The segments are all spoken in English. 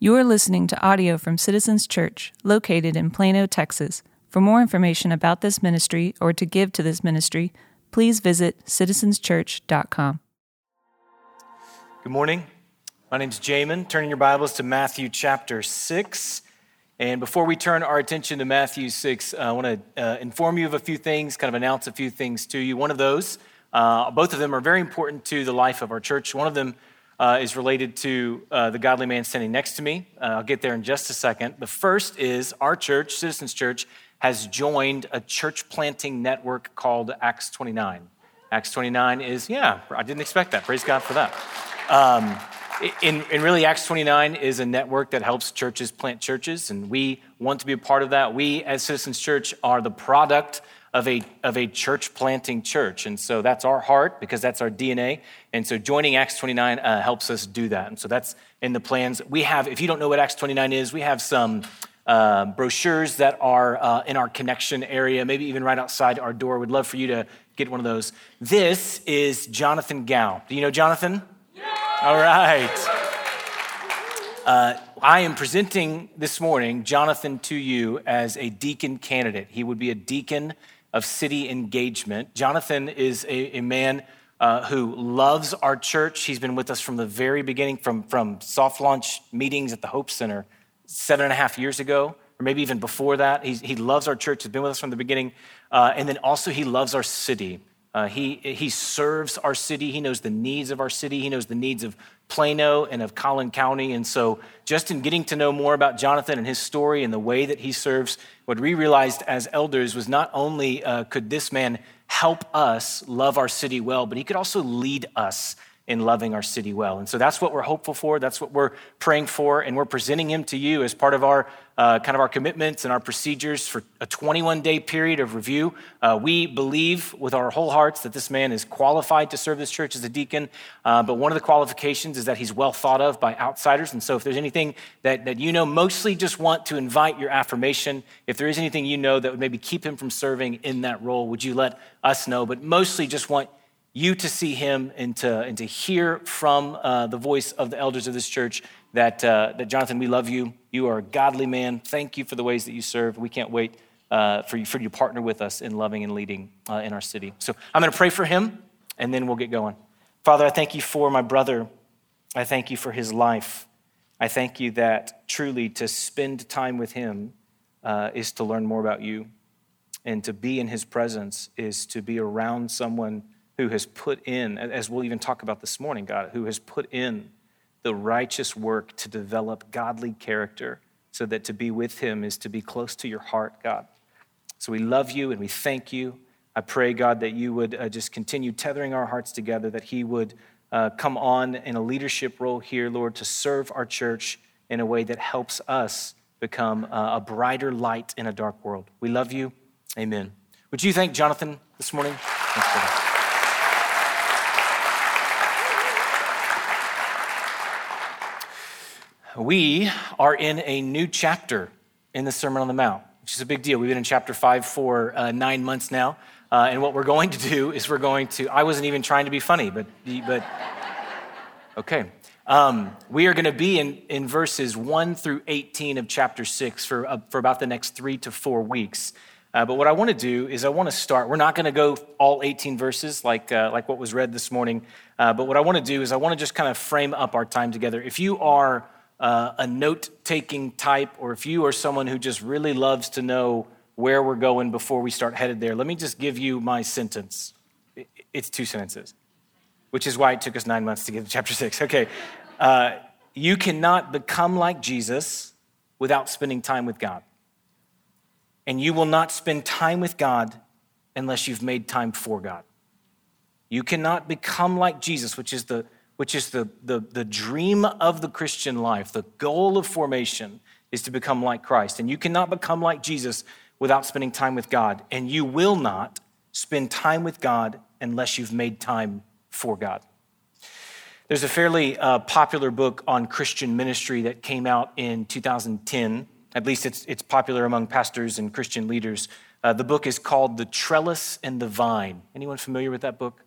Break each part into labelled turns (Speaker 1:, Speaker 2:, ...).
Speaker 1: You are listening to audio from Citizens Church, located in Plano, Texas. For more information about this ministry or to give to this ministry, please visit citizenschurch.com.
Speaker 2: Good morning. My name is Jamin. Turning your Bibles to Matthew chapter 6. And before we turn our attention to Matthew 6, I want to uh, inform you of a few things, kind of announce a few things to you. One of those, uh, both of them are very important to the life of our church. One of them uh, is related to uh, the godly man standing next to me. Uh, I'll get there in just a second. The first is our church, Citizens Church, has joined a church planting network called Acts 29. Acts 29 is, yeah, I didn't expect that. Praise God for that. Um, in, in, really, Acts 29 is a network that helps churches plant churches, and we want to be a part of that. We, as Citizens Church, are the product of a, of a church planting church. And so that's our heart because that's our DNA. And so joining Acts 29 uh, helps us do that. And so that's in the plans. We have, if you don't know what Acts 29 is, we have some uh, brochures that are uh, in our connection area, maybe even right outside our door. We'd love for you to get one of those. This is Jonathan Gow. Do you know Jonathan? All right. Uh, I am presenting this morning Jonathan to you as a deacon candidate. He would be a deacon of city engagement. Jonathan is a, a man uh, who loves our church. He's been with us from the very beginning, from, from soft launch meetings at the Hope Center seven and a half years ago, or maybe even before that. He's, he loves our church, has been with us from the beginning. Uh, and then also, he loves our city. Uh, he, he serves our city. He knows the needs of our city. He knows the needs of Plano and of Collin County. And so, just in getting to know more about Jonathan and his story and the way that he serves, what we realized as elders was not only uh, could this man help us love our city well, but he could also lead us in loving our city well. And so that's what we're hopeful for. That's what we're praying for. And we're presenting him to you as part of our uh, kind of our commitments and our procedures for a 21 day period of review. Uh, we believe with our whole hearts that this man is qualified to serve this church as a deacon. Uh, but one of the qualifications is that he's well thought of by outsiders. And so if there's anything that, that you know, mostly just want to invite your affirmation. If there is anything you know that would maybe keep him from serving in that role, would you let us know? But mostly just want you to see him and to, and to hear from uh, the voice of the elders of this church that, uh, that Jonathan, we love you. You are a godly man. Thank you for the ways that you serve. We can't wait uh, for, you, for you to partner with us in loving and leading uh, in our city. So I'm going to pray for him, and then we'll get going. Father, I thank you for my brother. I thank you for his life. I thank you that truly to spend time with him uh, is to learn more about you. And to be in his presence is to be around someone who has put in, as we'll even talk about this morning, God, who has put in the righteous work to develop godly character so that to be with him is to be close to your heart, God. So we love you and we thank you. I pray, God, that you would uh, just continue tethering our hearts together, that he would uh, come on in a leadership role here, Lord, to serve our church in a way that helps us become uh, a brighter light in a dark world. We love you. Amen. Would you thank Jonathan this morning? We are in a new chapter in the Sermon on the Mount, which is a big deal. We've been in chapter five for uh, nine months now. Uh, and what we're going to do is we're going to, I wasn't even trying to be funny, but, but okay. Um, we are going to be in, in verses 1 through 18 of chapter 6 for, uh, for about the next three to four weeks. Uh, but what I want to do is I want to start. We're not going to go all 18 verses like, uh, like what was read this morning. Uh, but what I want to do is I want to just kind of frame up our time together. If you are uh, a note taking type, or if you are someone who just really loves to know where we're going before we start headed there, let me just give you my sentence. It's two sentences, which is why it took us nine months to get to chapter six. Okay. Uh, you cannot become like Jesus without spending time with God. And you will not spend time with God unless you've made time for God. You cannot become like Jesus, which is the which is the, the, the dream of the Christian life, the goal of formation is to become like Christ. And you cannot become like Jesus without spending time with God. And you will not spend time with God unless you've made time for God. There's a fairly uh, popular book on Christian ministry that came out in 2010. At least it's, it's popular among pastors and Christian leaders. Uh, the book is called The Trellis and the Vine. Anyone familiar with that book?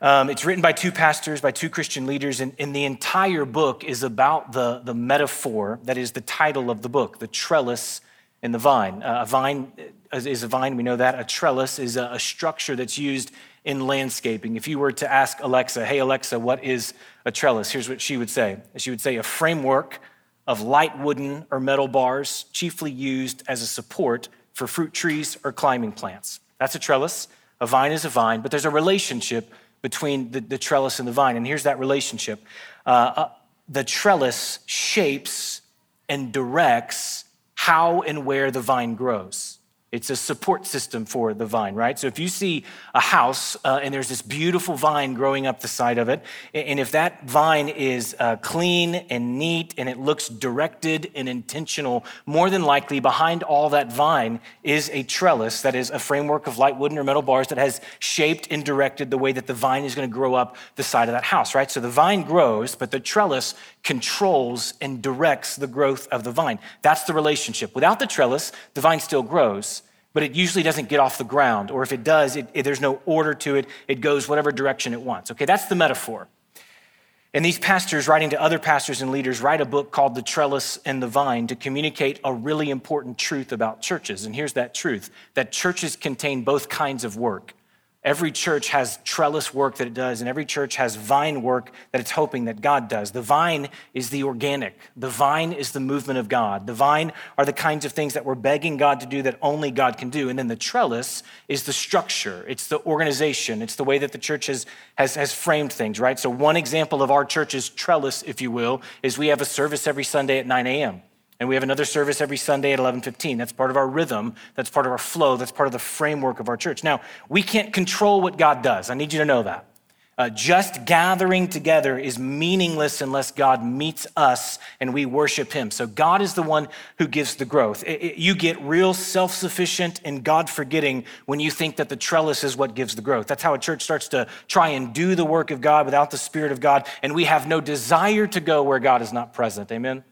Speaker 2: Um, it's written by two pastors, by two Christian leaders, and, and, the entire book is about the, the metaphor that is the title of the book the trellis and the vine. Uh, a vine is a vine, we know that. A trellis is a, a structure that's used in landscaping. If you were to ask Alexa, hey, Alexa, what is a trellis? Here's what she would say she would say, a framework of light wooden or metal bars, chiefly used as a support for fruit trees or climbing plants. That's a trellis. A vine is a vine, but there's a relationship between the, the trellis and the vine. And here's that relationship uh, uh, the trellis shapes and directs how and where the vine grows. It's a support system for the vine, right? So if you see a house uh, and there's this beautiful vine growing up the side of it, and if that vine is uh, clean and neat and it looks directed and intentional, more than likely behind all that vine is a trellis that is a framework of light wooden or metal bars that has shaped and directed the way that the vine is going to grow up the side of that house, right? So the vine grows, but the trellis controls and directs the growth of the vine. That's the relationship. Without the trellis, the vine still grows but it usually doesn't get off the ground. Or if it does, it, it, there's no order to it. It goes whatever direction it wants. Okay, that's the metaphor. And these pastors, writing to other pastors and leaders, write a book called The Trellis and the Vine to communicate a really important truth about churches. And here's that truth that churches contain both kinds of work. Every church has trellis work that it does, and every church has vine work that it's hoping that God does. The vine is the organic, the vine is the movement of God. The vine are the kinds of things that we're begging God to do that only God can do. And then the trellis is the structure, it's the organization, it's the way that the church has, has, has framed things, right? So, one example of our church's trellis, if you will, is we have a service every Sunday at 9 a.m. And we have another service every Sunday at 11:15. That's part of our rhythm, that's part of our flow, that's part of the framework of our church. Now, we can't control what God does. I need you to know that. Uh, just gathering together is meaningless unless God meets us and we worship Him. So God is the one who gives the growth. It, it, you get real self sufficient and God forgetting when you think that the trellis is what gives the growth. That's how a church starts to try and do the work of God without the Spirit of God, and we have no desire to go where God is not present. Amen?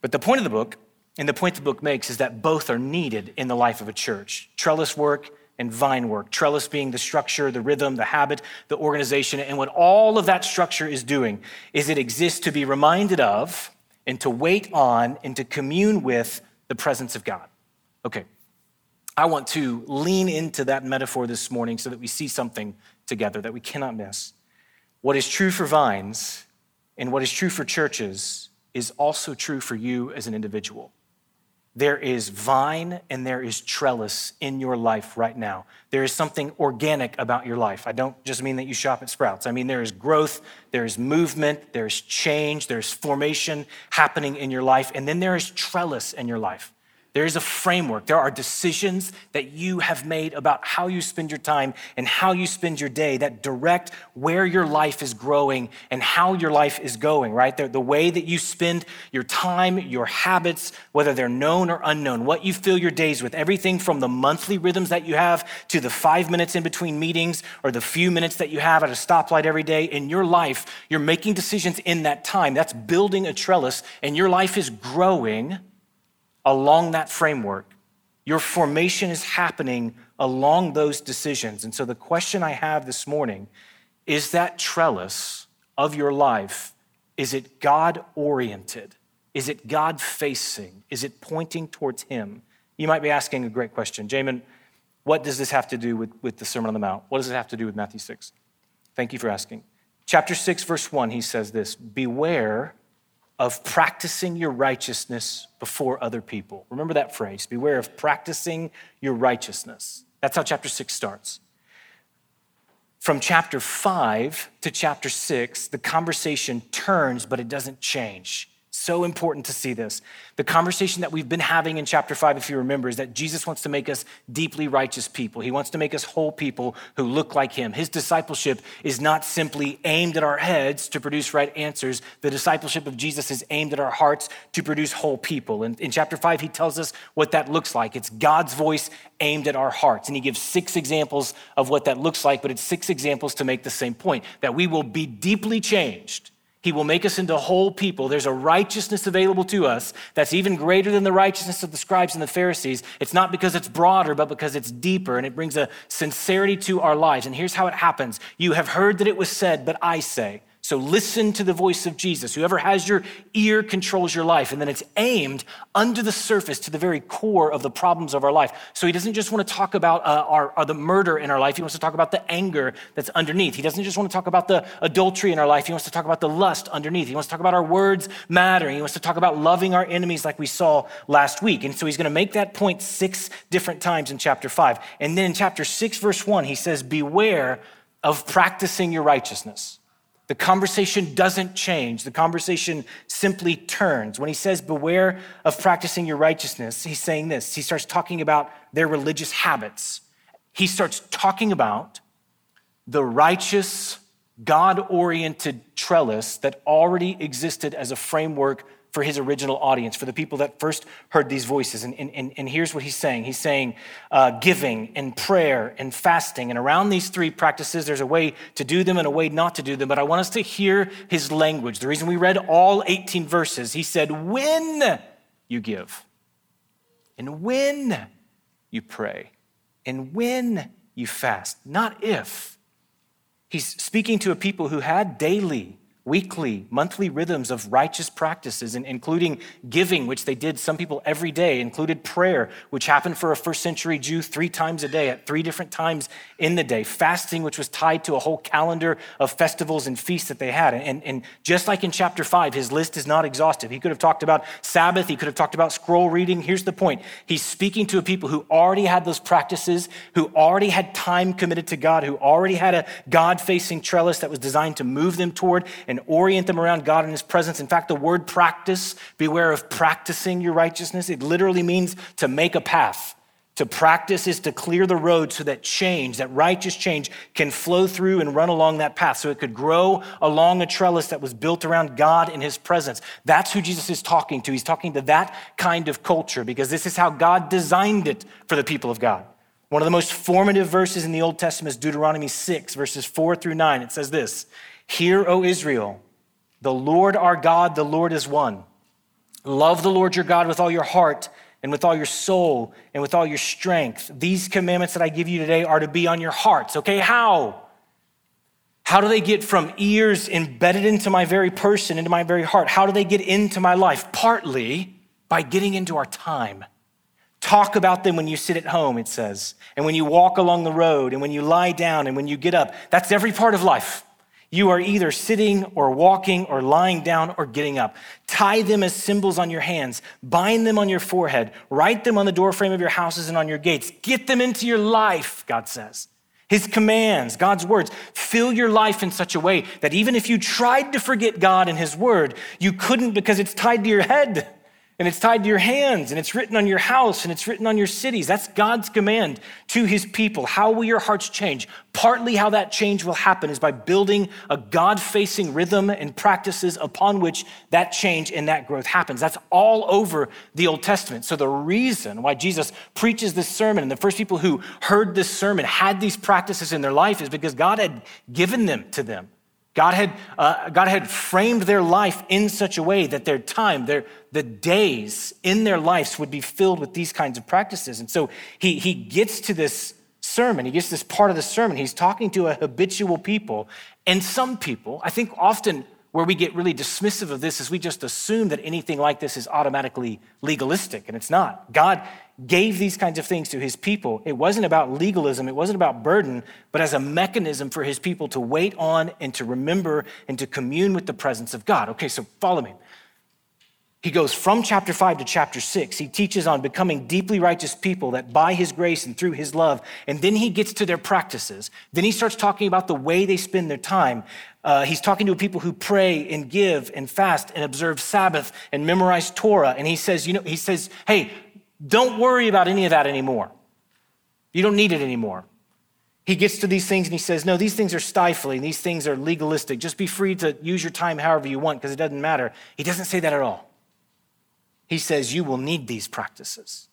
Speaker 2: But the point of the book, and the point the book makes, is that both are needed in the life of a church trellis work and vine work. Trellis being the structure, the rhythm, the habit, the organization. And what all of that structure is doing is it exists to be reminded of and to wait on and to commune with the presence of God. Okay, I want to lean into that metaphor this morning so that we see something together that we cannot miss. What is true for vines and what is true for churches is also true for you as an individual. There is vine and there is trellis in your life right now. There is something organic about your life. I don't just mean that you shop at Sprouts. I mean, there is growth, there is movement, there's change, there's formation happening in your life, and then there is trellis in your life. There is a framework. There are decisions that you have made about how you spend your time and how you spend your day that direct where your life is growing and how your life is going, right? The, the way that you spend your time, your habits, whether they're known or unknown, what you fill your days with, everything from the monthly rhythms that you have to the five minutes in between meetings or the few minutes that you have at a stoplight every day in your life, you're making decisions in that time. That's building a trellis, and your life is growing along that framework. Your formation is happening along those decisions. And so the question I have this morning is that trellis of your life, is it God oriented? Is it God facing? Is it pointing towards Him? You might be asking a great question. Jamin, what does this have to do with, with the Sermon on the Mount? What does it have to do with Matthew 6? Thank you for asking. Chapter 6, verse 1, he says this Beware of practicing your righteousness before other people. Remember that phrase beware of practicing your righteousness. That's how chapter 6 starts. From chapter 5 to chapter 6, the conversation turns, but it doesn't change. So important to see this. The conversation that we've been having in chapter five, if you remember, is that Jesus wants to make us deeply righteous people. He wants to make us whole people who look like him. His discipleship is not simply aimed at our heads to produce right answers. The discipleship of Jesus is aimed at our hearts to produce whole people. And in chapter five, he tells us what that looks like. It's God's voice aimed at our hearts. And he gives six examples of what that looks like, but it's six examples to make the same point that we will be deeply changed He will make us into whole people. There's a righteousness available to us that's even greater than the righteousness of the scribes and the Pharisees. It's not because it's broader, but because it's deeper and it brings a sincerity to our lives. And here's how it happens You have heard that it was said, but I say. So listen to the voice of Jesus. Whoever has your ear controls your life. And then it's aimed under the surface to the very core of the problems of our life. So he doesn't just want to talk about uh, our, our, the murder in our life. He wants to talk about the anger that's underneath. He doesn't just want to talk about the adultery in our life. He wants to talk about the lust underneath. He wants to talk about our words mattering. He wants to talk about loving our enemies like we saw last week. And so he's going to make that point six different times in chapter five. And then in chapter six, verse one, he says, beware of practicing your righteousness. The conversation doesn't change. The conversation simply turns. When he says, Beware of practicing your righteousness, he's saying this. He starts talking about their religious habits. He starts talking about the righteous, God oriented trellis that already existed as a framework for his original audience, for the people that first heard these voices. And, and, and here's what he's saying He's saying uh, giving and prayer and fasting. And around these three practices, there's a way to do them and a way not to do them. But I want us to hear his language. The reason we read all 18 verses, he said, When you give, and when you pray, and when you fast, not if. He's speaking to a people who had daily weekly, monthly rhythms of righteous practices, including giving, which they did some people every day, included prayer, which happened for a first century Jew three times a day at three different times in the day, fasting, which was tied to a whole calendar of festivals and feasts that they had. And, and just like in chapter five, his list is not exhaustive. He could have talked about Sabbath, he could have talked about scroll reading. Here's the point he's speaking to a people who already had those practices, who already had time committed to God, who already had a God facing trellis that was designed to move them toward an and orient them around God and His presence. In fact, the word practice, beware of practicing your righteousness. It literally means to make a path. To practice is to clear the road so that change, that righteous change, can flow through and run along that path so it could grow along a trellis that was built around God and His presence. That's who Jesus is talking to. He's talking to that kind of culture because this is how God designed it for the people of God. One of the most formative verses in the Old Testament is Deuteronomy 6, verses 4 through 9. It says this Hear, O Israel, the Lord our God, the Lord is one. Love the Lord your God with all your heart and with all your soul and with all your strength. These commandments that I give you today are to be on your hearts. Okay, how? How do they get from ears embedded into my very person, into my very heart? How do they get into my life? Partly by getting into our time. Talk about them when you sit at home, it says, and when you walk along the road, and when you lie down, and when you get up. That's every part of life. You are either sitting or walking or lying down or getting up. Tie them as symbols on your hands, bind them on your forehead, write them on the doorframe of your houses and on your gates. Get them into your life, God says. His commands, God's words, fill your life in such a way that even if you tried to forget God and His word, you couldn't because it's tied to your head and it's tied to your hands, and it's written on your house, and it's written on your cities. That's God's command to his people. How will your hearts change? Partly how that change will happen is by building a God facing rhythm and practices upon which that change and that growth happens. That's all over the Old Testament. So, the reason why Jesus preaches this sermon and the first people who heard this sermon had these practices in their life is because God had given them to them. God had, uh, God had framed their life in such a way that their time, their, the days in their lives would be filled with these kinds of practices. And so he, he gets to this sermon, he gets this part of the sermon. He's talking to a habitual people. And some people, I think often where we get really dismissive of this is we just assume that anything like this is automatically legalistic, and it's not. God gave these kinds of things to his people. It wasn't about legalism, it wasn't about burden, but as a mechanism for his people to wait on and to remember and to commune with the presence of God. Okay, so follow me. He goes from chapter 5 to chapter 6. He teaches on becoming deeply righteous people that by his grace and through his love. And then he gets to their practices. Then he starts talking about the way they spend their time. Uh, he's talking to people who pray and give and fast and observe Sabbath and memorize Torah. And he says, you know, he says, hey, don't worry about any of that anymore. You don't need it anymore. He gets to these things and he says, No, these things are stifling. These things are legalistic. Just be free to use your time however you want because it doesn't matter. He doesn't say that at all. He says, You will need these practices.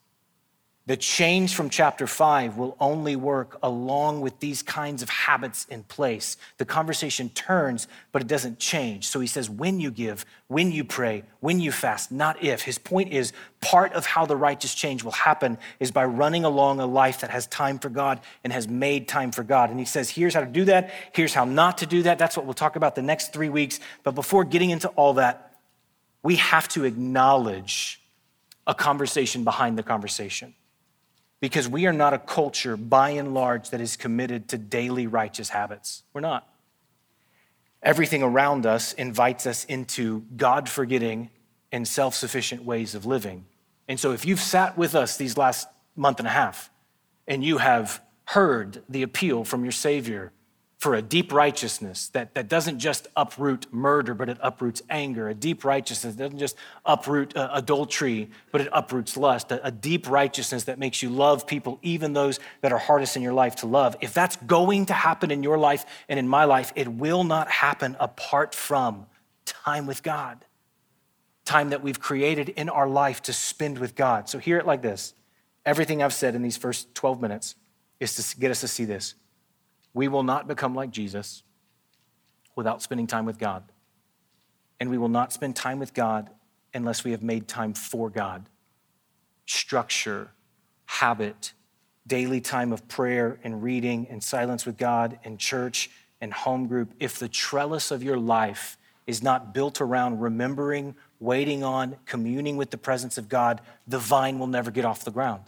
Speaker 2: The change from chapter five will only work along with these kinds of habits in place. The conversation turns, but it doesn't change. So he says, when you give, when you pray, when you fast, not if. His point is part of how the righteous change will happen is by running along a life that has time for God and has made time for God. And he says, here's how to do that, here's how not to do that. That's what we'll talk about the next three weeks. But before getting into all that, we have to acknowledge a conversation behind the conversation because we are not a culture, by and large, that is committed to daily righteous habits. We're not. Everything around us invites us into God forgetting and self sufficient ways of living. And so, if you've sat with us these last month and a half and you have heard the appeal from your Savior for a deep righteousness that, that doesn't just uproot murder, but it uproots anger. A deep righteousness doesn't just uproot uh, adultery, but it uproots lust. A, a deep righteousness that makes you love people, even those that are hardest in your life to love. If that's going to happen in your life and in my life, it will not happen apart from time with God. Time that we've created in our life to spend with God. So, hear it like this everything I've said in these first 12 minutes is to get us to see this we will not become like Jesus without spending time with God. And we will not spend time with God unless we have made time for God. Structure, habit, daily time of prayer and reading and silence with God and church and home group. If the trellis of your life is not built around remembering, waiting on, communing with the presence of God, the vine will never get off the ground.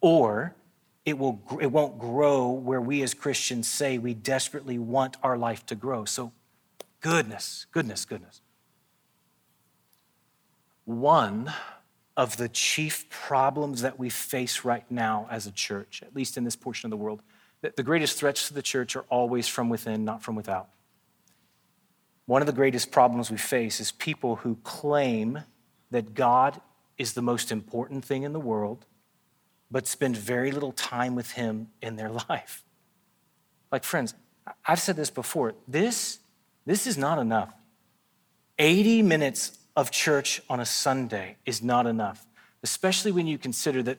Speaker 2: Or it, will, it won't grow where we as Christians say we desperately want our life to grow. So, goodness, goodness, goodness. One of the chief problems that we face right now as a church, at least in this portion of the world, that the greatest threats to the church are always from within, not from without. One of the greatest problems we face is people who claim that God is the most important thing in the world but spend very little time with Him in their life. Like, friends, I've said this before this, this is not enough. 80 minutes of church on a Sunday is not enough, especially when you consider that,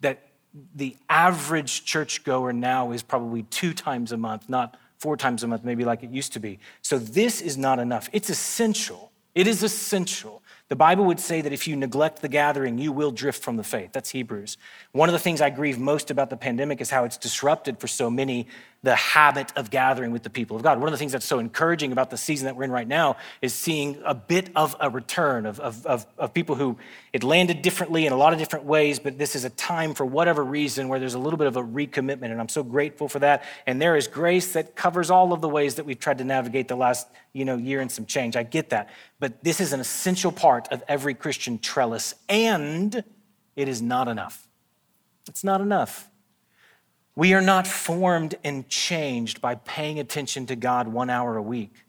Speaker 2: that the average churchgoer now is probably two times a month, not four times a month, maybe like it used to be. So, this is not enough. It's essential. It is essential the Bible would say that if you neglect the gathering, you will drift from the faith. That's Hebrews. One of the things I grieve most about the pandemic is how it's disrupted for so many the habit of gathering with the people of God. One of the things that's so encouraging about the season that we're in right now is seeing a bit of a return of, of, of, of, people who it landed differently in a lot of different ways, but this is a time for whatever reason where there's a little bit of a recommitment, and I'm so grateful for that. And there is grace that covers all of the ways that we've tried to navigate the last you know, year and some change. I get that. But this is an essential part of every Christian trellis, and it is not enough. It's not enough. We are not formed and changed by paying attention to God one hour a week,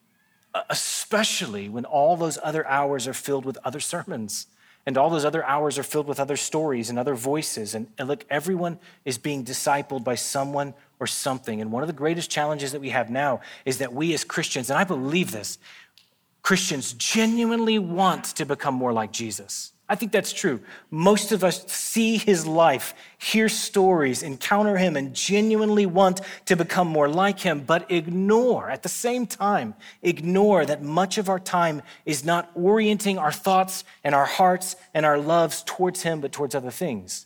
Speaker 2: especially when all those other hours are filled with other sermons and all those other hours are filled with other stories and other voices. And, and look, everyone is being discipled by someone or something. And one of the greatest challenges that we have now is that we as Christians, and I believe this, Christians genuinely want to become more like Jesus. I think that's true. Most of us see his life, hear stories, encounter him, and genuinely want to become more like him, but ignore, at the same time, ignore that much of our time is not orienting our thoughts and our hearts and our loves towards him, but towards other things.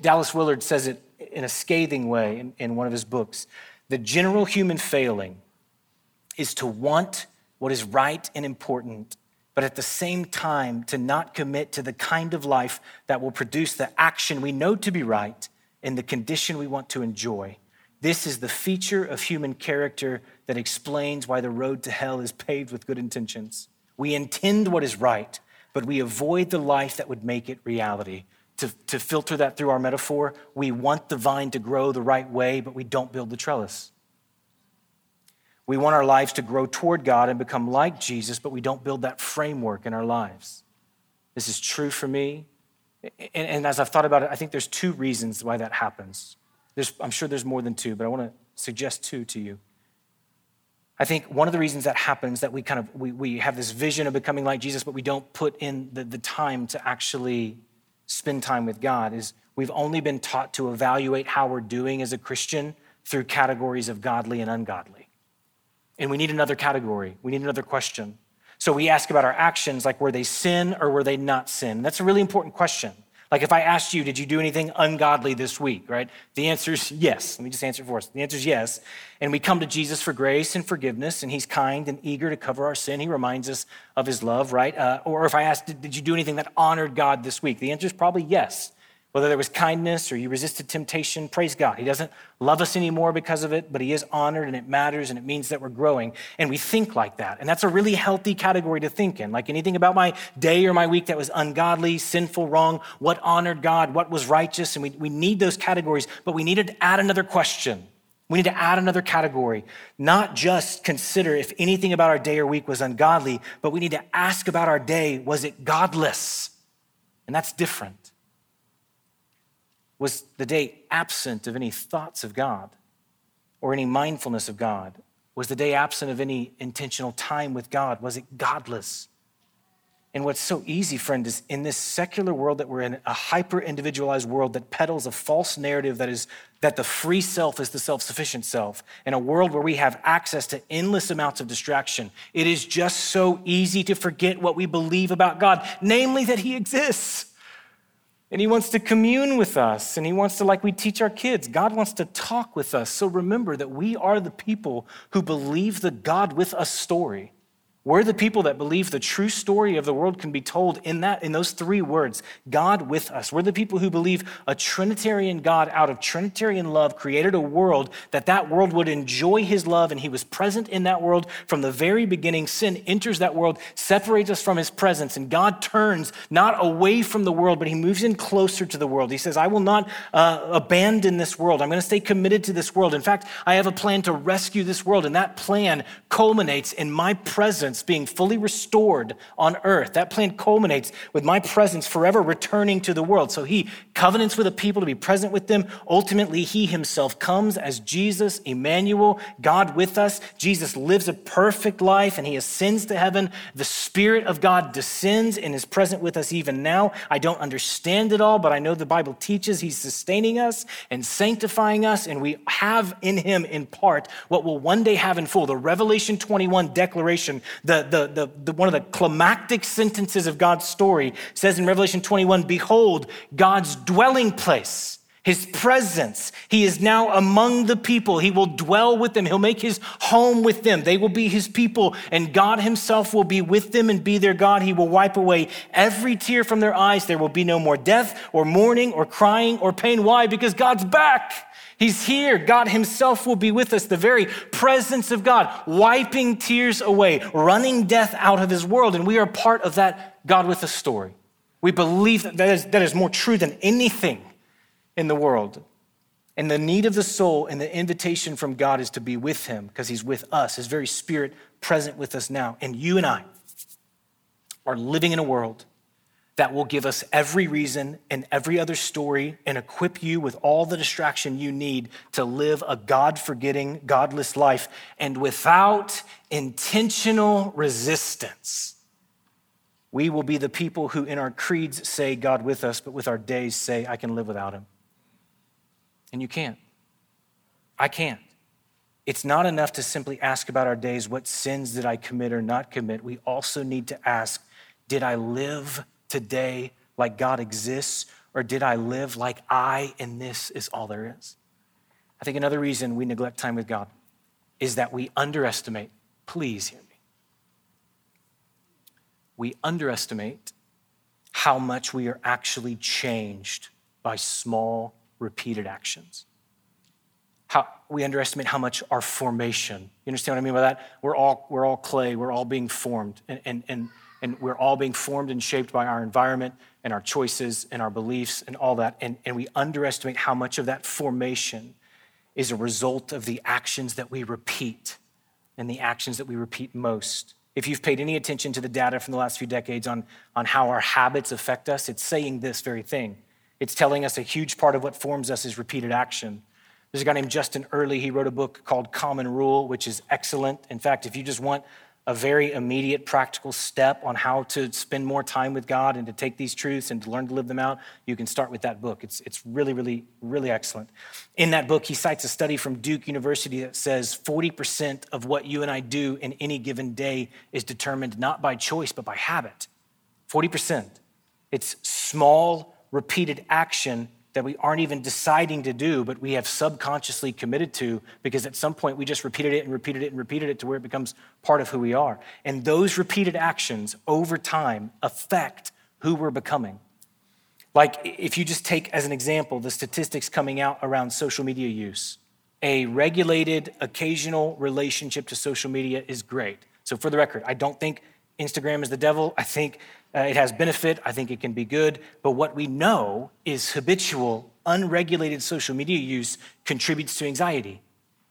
Speaker 2: Dallas Willard says it in a scathing way in, in one of his books. The general human failing is to want what is right and important but at the same time to not commit to the kind of life that will produce the action we know to be right in the condition we want to enjoy. This is the feature of human character that explains why the road to hell is paved with good intentions. We intend what is right, but we avoid the life that would make it reality. To, to filter that through our metaphor, we want the vine to grow the right way, but we don't build the trellis. We want our lives to grow toward God and become like Jesus, but we don't build that framework in our lives. This is true for me. And, and as I've thought about it, I think there's two reasons why that happens. There's, I'm sure there's more than two, but I want to suggest two to you. I think one of the reasons that happens that we kind of we, we have this vision of becoming like Jesus, but we don't put in the, the time to actually spend time with God is we've only been taught to evaluate how we're doing as a Christian through categories of godly and ungodly. And we need another category. We need another question. So we ask about our actions like were they sin or were they not sin? That's a really important question. Like if I asked you, did you do anything ungodly this week, right? The answer is yes. Let me just answer for us. The answer is yes. And we come to Jesus for grace and forgiveness, and he's kind and eager to cover our sin. He reminds us of his love, right? Uh, or if I asked, did you do anything that honored God this week? The answer is probably yes. Whether there was kindness or you resisted temptation, praise God. He doesn't love us anymore because of it, but He is honored and it matters and it means that we're growing. And we think like that. And that's a really healthy category to think in. Like anything about my day or my week that was ungodly, sinful, wrong, what honored God, what was righteous. And we, we need those categories, but we needed to add another question. We need to add another category, not just consider if anything about our day or week was ungodly, but we need to ask about our day was it godless? And that's different. Was the day absent of any thoughts of God or any mindfulness of God? Was the day absent of any intentional time with God? Was it godless? And what's so easy, friend, is in this secular world that we're in, a hyper individualized world that peddles a false narrative that is that the free self is the self sufficient self, in a world where we have access to endless amounts of distraction, it is just so easy to forget what we believe about God, namely that He exists. And he wants to commune with us. And he wants to, like we teach our kids, God wants to talk with us. So remember that we are the people who believe the God with us story. We're the people that believe the true story of the world can be told in that in those three words, God with us. We're the people who believe a trinitarian God out of trinitarian love created a world that that world would enjoy his love and he was present in that world from the very beginning. Sin enters that world, separates us from his presence and God turns not away from the world but he moves in closer to the world. He says, "I will not uh, abandon this world. I'm going to stay committed to this world. In fact, I have a plan to rescue this world and that plan culminates in my presence presence being fully restored on earth. That plan culminates with my presence forever returning to the world. So he covenants with a people to be present with them. Ultimately, he himself comes as Jesus, Emmanuel, God with us. Jesus lives a perfect life and he ascends to heaven. The Spirit of God descends and is present with us even now. I don't understand it all, but I know the Bible teaches he's sustaining us and sanctifying us, and we have in him in part what we'll one day have in full the Revelation 21 declaration the, the, the, the, one of the climactic sentences of God's story says in Revelation 21 Behold, God's dwelling place, his presence. He is now among the people. He will dwell with them. He'll make his home with them. They will be his people, and God himself will be with them and be their God. He will wipe away every tear from their eyes. There will be no more death or mourning or crying or pain. Why? Because God's back. He's here. God Himself will be with us. The very presence of God, wiping tears away, running death out of His world. And we are part of that God with us story. We believe that that is, that is more true than anything in the world. And the need of the soul and the invitation from God is to be with Him because He's with us, His very Spirit present with us now. And you and I are living in a world that will give us every reason and every other story and equip you with all the distraction you need to live a God forgetting, godless life. And without intentional resistance, we will be the people who in our creeds say God with us, but with our days say, I can live without him. And you can't. I can't. It's not enough to simply ask about our days, what sins did I commit or not commit? We also need to ask, did I live today like God exists, or did I live like I and this is all there is? I think another reason we neglect time with God is that we underestimate, please hear me. We underestimate how much we are actually changed by small, repeated actions. How, we underestimate how much our formation, you understand what I mean by that? We're all, we're all clay, we're all being formed. And, and, and and we're all being formed and shaped by our environment and our choices and our beliefs and all that. And, and we underestimate how much of that formation is a result of the actions that we repeat and the actions that we repeat most. If you've paid any attention to the data from the last few decades on, on how our habits affect us, it's saying this very thing. It's telling us a huge part of what forms us is repeated action. There's a guy named Justin Earley. He wrote a book called Common Rule, which is excellent. In fact, if you just want a very immediate practical step on how to spend more time with God and to take these truths and to learn to live them out, you can start with that book. It's, it's really, really, really excellent. In that book, he cites a study from Duke University that says 40% of what you and I do in any given day is determined not by choice, but by habit. 40%. It's small, repeated action that we aren't even deciding to do, but we have subconsciously committed to because at some point we just repeated it and repeated it and repeated it to where it becomes part of who we are. And those repeated actions over time affect who we're becoming. Like if you just take as an example the statistics coming out around social media use, a regulated occasional relationship to social media is great. So, for the record, I don't think Instagram is the devil. I think uh, it has benefit. I think it can be good. But what we know is habitual, unregulated social media use contributes to anxiety.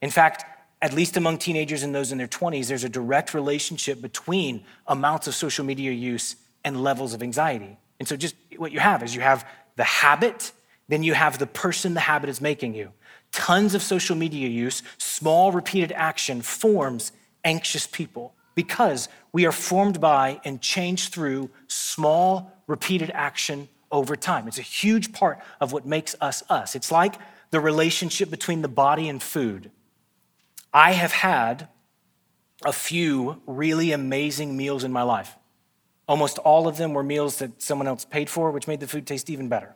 Speaker 2: In fact, at least among teenagers and those in their 20s, there's a direct relationship between amounts of social media use and levels of anxiety. And so, just what you have is you have the habit, then you have the person the habit is making you. Tons of social media use, small repeated action forms anxious people because we are formed by and changed through small, repeated action over time. It's a huge part of what makes us us. It's like the relationship between the body and food. I have had a few really amazing meals in my life. Almost all of them were meals that someone else paid for, which made the food taste even better.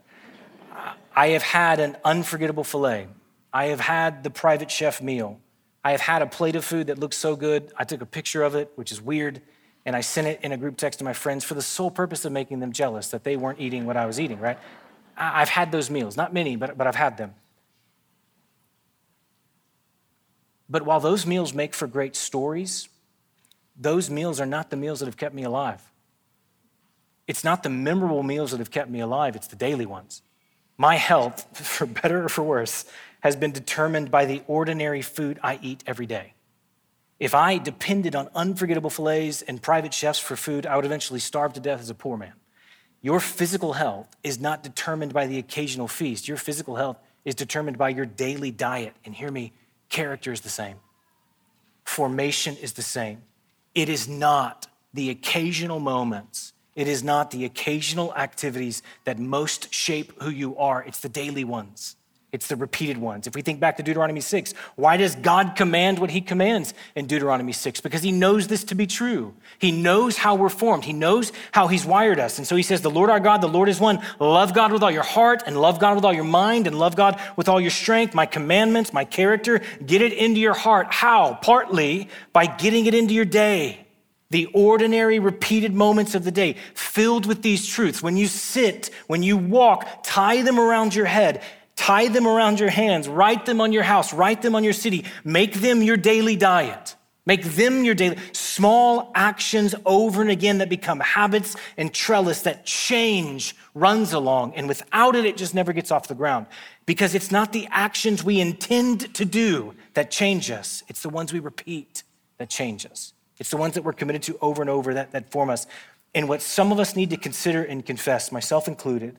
Speaker 2: I have had an unforgettable filet. I have had the private chef meal. I have had a plate of food that looks so good, I took a picture of it, which is weird, and I sent it in a group text to my friends for the sole purpose of making them jealous that they weren't eating what I was eating, right? I've had those meals, not many, but, but I've had them. But while those meals make for great stories, those meals are not the meals that have kept me alive. It's not the memorable meals that have kept me alive, it's the daily ones. My health, for better or for worse, has been determined by the ordinary food I eat every day. If I depended on unforgettable fillets and private chefs for food, I would eventually starve to death as a poor man. Your physical health is not determined by the occasional feast. Your physical health is determined by your daily diet. And hear me, character is the same, formation is the same. It is not the occasional moments, it is not the occasional activities that most shape who you are, it's the daily ones. It's the repeated ones. If we think back to Deuteronomy 6, why does God command what he commands in Deuteronomy 6? Because he knows this to be true. He knows how we're formed, he knows how he's wired us. And so he says, The Lord our God, the Lord is one. Love God with all your heart, and love God with all your mind, and love God with all your strength. My commandments, my character, get it into your heart. How? Partly by getting it into your day the ordinary repeated moments of the day filled with these truths. When you sit, when you walk, tie them around your head. Tie them around your hands, write them on your house, write them on your city, make them your daily diet. Make them your daily, small actions over and again that become habits and trellis that change runs along. And without it, it just never gets off the ground. Because it's not the actions we intend to do that change us, it's the ones we repeat that change us. It's the ones that we're committed to over and over that, that form us. And what some of us need to consider and confess, myself included,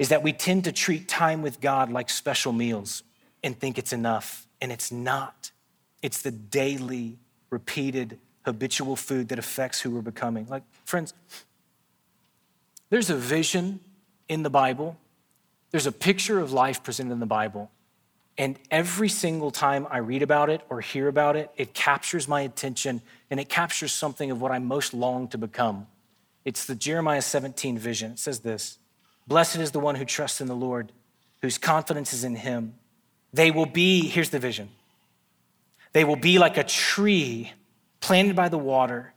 Speaker 2: is that we tend to treat time with God like special meals and think it's enough, and it's not. It's the daily, repeated, habitual food that affects who we're becoming. Like, friends, there's a vision in the Bible, there's a picture of life presented in the Bible. And every single time I read about it or hear about it, it captures my attention and it captures something of what I most long to become. It's the Jeremiah 17 vision. It says this Blessed is the one who trusts in the Lord, whose confidence is in him. They will be, here's the vision, they will be like a tree planted by the water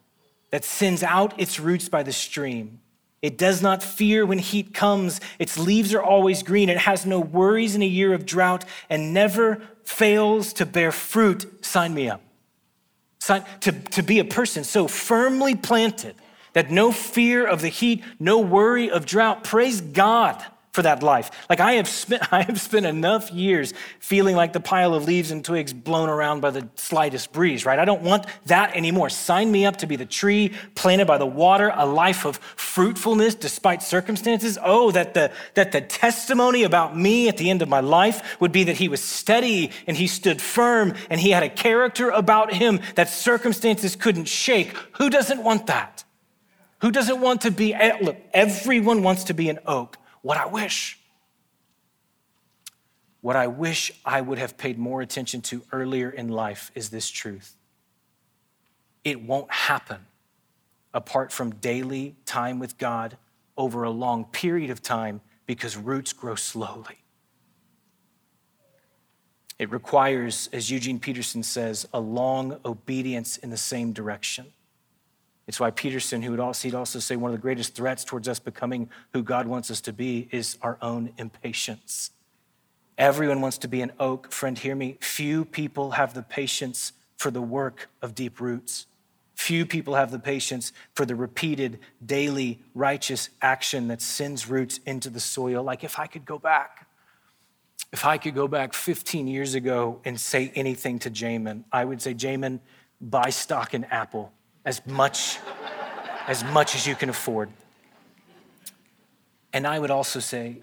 Speaker 2: that sends out its roots by the stream. It does not fear when heat comes. Its leaves are always green. It has no worries in a year of drought and never fails to bear fruit. Sign me up. Sign, to, to be a person so firmly planted that no fear of the heat, no worry of drought. Praise God for that life. Like I have spent, I have spent enough years feeling like the pile of leaves and twigs blown around by the slightest breeze, right? I don't want that anymore. Sign me up to be the tree planted by the water, a life of fruitfulness despite circumstances. Oh, that the, that the testimony about me at the end of my life would be that he was steady and he stood firm and he had a character about him that circumstances couldn't shake. Who doesn't want that? Who doesn't want to be, eh, look, everyone wants to be an oak what I wish. What I wish I would have paid more attention to earlier in life is this truth. It won't happen apart from daily time with God over a long period of time because roots grow slowly. It requires, as Eugene Peterson says, a long obedience in the same direction. It's why Peterson, who would also, he'd also say one of the greatest threats towards us becoming who God wants us to be is our own impatience. Everyone wants to be an oak. Friend, hear me. Few people have the patience for the work of deep roots. Few people have the patience for the repeated, daily, righteous action that sends roots into the soil. Like if I could go back, if I could go back 15 years ago and say anything to Jamin, I would say, Jamin, buy stock in Apple as much as much as you can afford. And I would also say,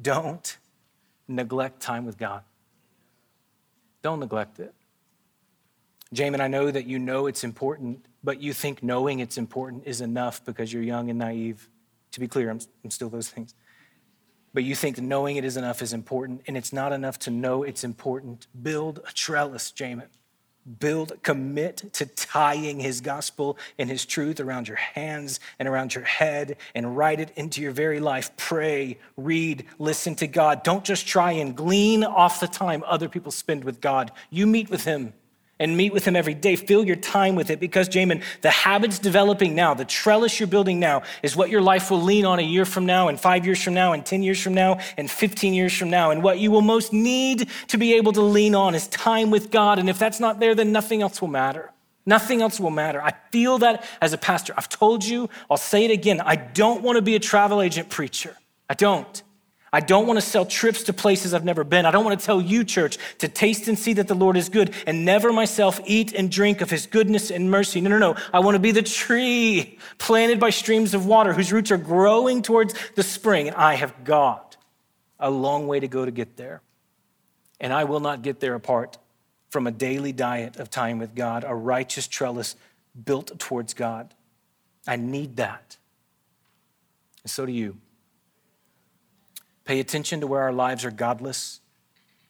Speaker 2: don't neglect time with God. Don't neglect it. Jamin, I know that you know it's important, but you think knowing it's important is enough because you're young and naive. To be clear, I'm, I'm still those things but you think knowing it is enough is important, and it's not enough to know it's important. Build a trellis, Jamin. Build, commit to tying his gospel and his truth around your hands and around your head and write it into your very life. Pray, read, listen to God. Don't just try and glean off the time other people spend with God. You meet with him and meet with him every day. Fill your time with it because, Jamin, the habits developing now, the trellis you're building now, is what your life will lean on a year from now, and five years from now, and 10 years from now, and 15 years from now. And what you will most need to be able to lean on is time with God. And if that's not there, then nothing else will matter. Nothing else will matter. I feel that as a pastor. I've told you, I'll say it again. I don't want to be a travel agent preacher. I don't. I don't want to sell trips to places I've never been. I don't want to tell you, church, to taste and see that the Lord is good and never myself eat and drink of his goodness and mercy. No, no, no. I want to be the tree planted by streams of water whose roots are growing towards the spring. And I have got a long way to go to get there. And I will not get there apart from a daily diet of time with God, a righteous trellis built towards God. I need that. And so do you. Pay attention to where our lives are godless.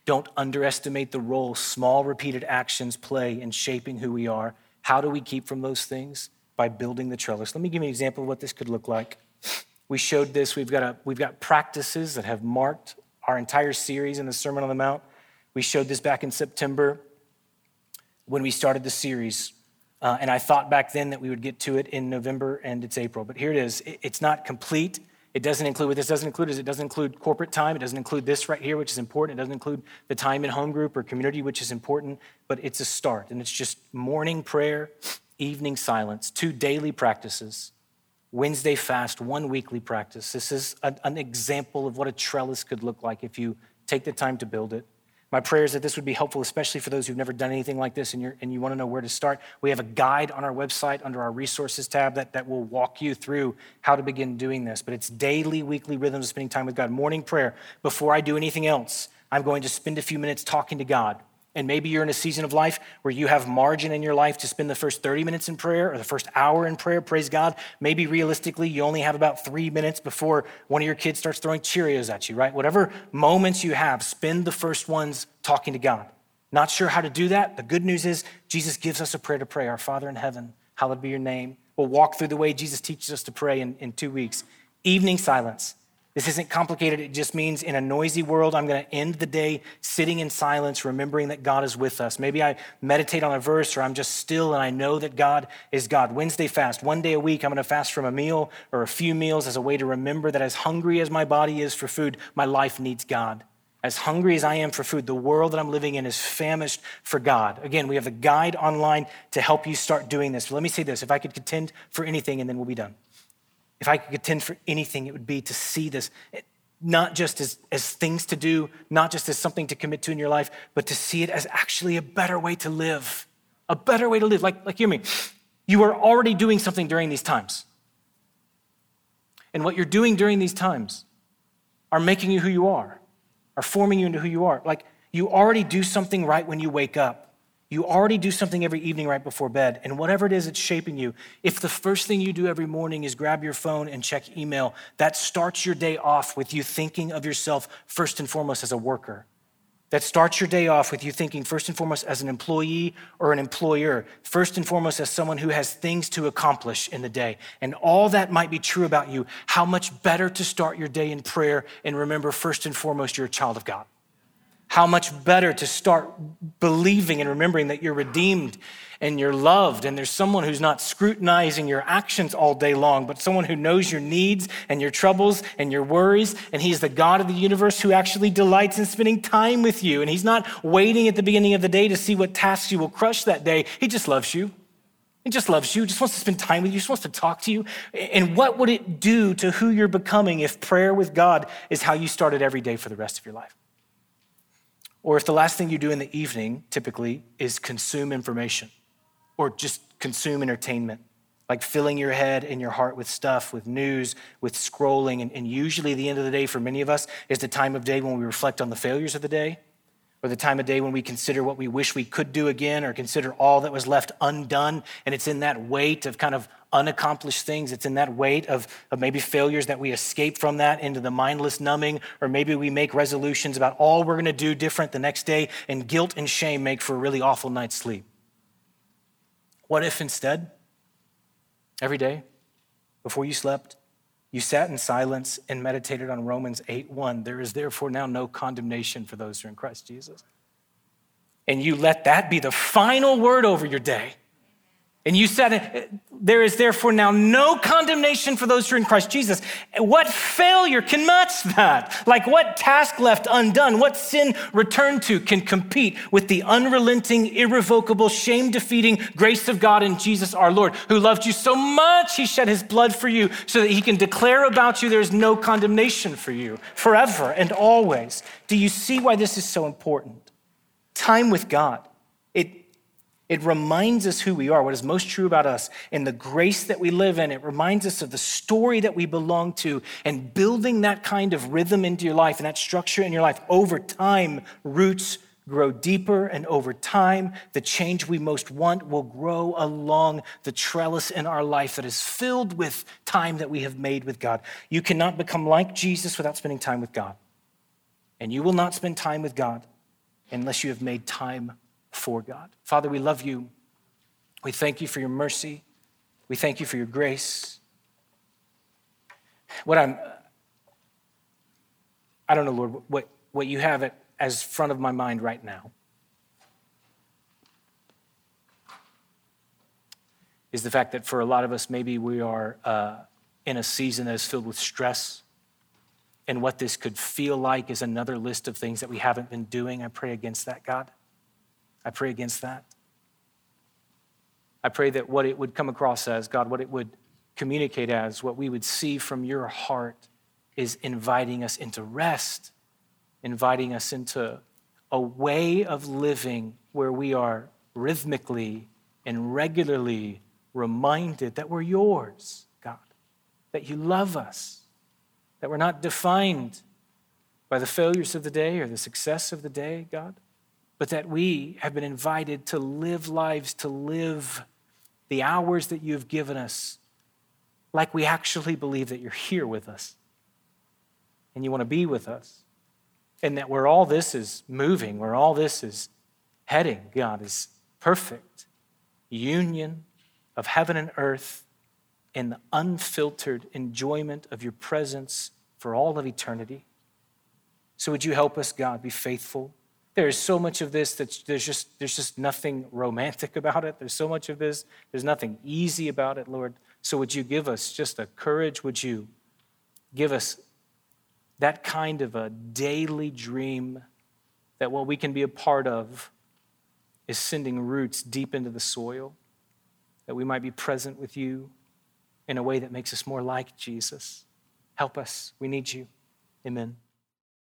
Speaker 2: Don't underestimate the role small, repeated actions play in shaping who we are. How do we keep from those things? By building the trellis. Let me give you an example of what this could look like. We showed this. We've got, a, we've got practices that have marked our entire series in the Sermon on the Mount. We showed this back in September when we started the series. Uh, and I thought back then that we would get to it in November, and it's April. But here it is. It's not complete. It doesn't include what this doesn't include is it doesn't include corporate time. It doesn't include this right here, which is important. It doesn't include the time in home group or community, which is important, but it's a start. And it's just morning prayer, evening silence, two daily practices, Wednesday fast, one weekly practice. This is a, an example of what a trellis could look like if you take the time to build it. My prayer is that this would be helpful, especially for those who've never done anything like this and, and you want to know where to start. We have a guide on our website under our resources tab that, that will walk you through how to begin doing this. But it's daily, weekly rhythms of spending time with God. Morning prayer. Before I do anything else, I'm going to spend a few minutes talking to God. And maybe you're in a season of life where you have margin in your life to spend the first 30 minutes in prayer or the first hour in prayer. Praise God. Maybe realistically, you only have about three minutes before one of your kids starts throwing Cheerios at you, right? Whatever moments you have, spend the first ones talking to God. Not sure how to do that? The good news is Jesus gives us a prayer to pray. Our Father in heaven, hallowed be your name. We'll walk through the way Jesus teaches us to pray in, in two weeks. Evening silence. This isn't complicated. It just means in a noisy world, I'm going to end the day sitting in silence, remembering that God is with us. Maybe I meditate on a verse or I'm just still and I know that God is God. Wednesday fast, one day a week, I'm going to fast from a meal or a few meals as a way to remember that as hungry as my body is for food, my life needs God. As hungry as I am for food, the world that I'm living in is famished for God. Again, we have a guide online to help you start doing this. But let me say this if I could contend for anything, and then we'll be done. If I could contend for anything, it would be to see this eh, not just as, as things to do, not just as something to commit to in your life, but to see it as actually a better way to live. A better way to live. Like, like hear me, you are already doing something during these times. And what you're doing during these times are making you who you are are forming you into who you are. Like you already do something right when you wake up. You already do something every evening right before bed. And whatever it is that's shaping you, if the first thing you do every morning is grab your phone and check email, that starts your day off with you thinking of yourself first and foremost as a worker that starts your day off with you thinking first and foremost as an employee or an employer, first and foremost as someone who has things to accomplish in the day. And all that might be true about you, how much better to start your day in prayer and remember first and foremost you're a child of God. How much better to start believing and remembering that you're redeemed and you're loved, and there's someone who's not scrutinizing your actions all day long, but someone who knows your needs and your troubles and your worries, and He's the God of the universe who actually delights in spending time with you. And He's not waiting at the beginning of the day to see what tasks you will crush that day, He just loves you. He just loves you, just wants to spend time with you, just wants to talk to you. And what would it do to who you're becoming if prayer with God is how you started every day for the rest of your life? Or if the last thing you do in the evening typically is consume information or just consume entertainment, like filling your head and your heart with stuff, with news, with scrolling. And, and usually, the end of the day for many of us is the time of day when we reflect on the failures of the day, or the time of day when we consider what we wish we could do again, or consider all that was left undone. And it's in that weight of kind of unaccomplished things. It's in that weight of, of maybe failures that we escape from that into the mindless numbing, or maybe we make resolutions about all we're going to do different the next day, and guilt and shame make for a really awful night's sleep. What if instead, every day, before you slept, you sat in silence and meditated on Romans 8 1. There is therefore now no condemnation for those who are in Christ Jesus. And you let that be the final word over your day. And you said, uh, There is therefore now no condemnation for those who are in Christ Jesus. What failure can match that? Like, what task left undone, what sin returned to can compete with the unrelenting, irrevocable, shame defeating grace of God in Jesus our Lord, who loved you so much, he shed his blood for you so that he can declare about you there's no condemnation for you forever and always. Do you see why this is so important? Time with God. It it reminds us who we are, what is most true about us, and the grace that we live in. It reminds us of the story that we belong to, and building that kind of rhythm into your life and that structure in your life over time, roots grow deeper, and over time, the change we most want will grow along the trellis in our life that is filled with time that we have made with God. You cannot become like Jesus without spending time with God. And you will not spend time with God unless you have made time for God. Father, we love you. We thank you for your mercy. We thank you for your grace. What I'm, I don't know, Lord, what, what you have it as front of my mind right now is the fact that for a lot of us, maybe we are uh, in a season that is filled with stress. And what this could feel like is another list of things that we haven't been doing. I pray against that, God. I pray against that. I pray that what it would come across as, God, what it would communicate as, what we would see from your heart is inviting us into rest, inviting us into a way of living where we are rhythmically and regularly reminded that we're yours, God, that you love us, that we're not defined by the failures of the day or the success of the day, God but that we have been invited to live lives, to live the hours that you have given us like we actually believe that you're here with us and you want to be with us. And that where all this is moving, where all this is heading, God, is perfect union of heaven and earth in the unfiltered enjoyment of your presence for all of eternity. So, would you help us, God, be faithful there's so much of this that there's just, there's just nothing romantic about it. There's so much of this, there's nothing easy about it, Lord. So would you give us just a courage? Would you give us that kind of a daily dream that what we can be a part of is sending roots deep into the soil, that we might be present with you in a way that makes us more like Jesus. Help us. We need you. Amen.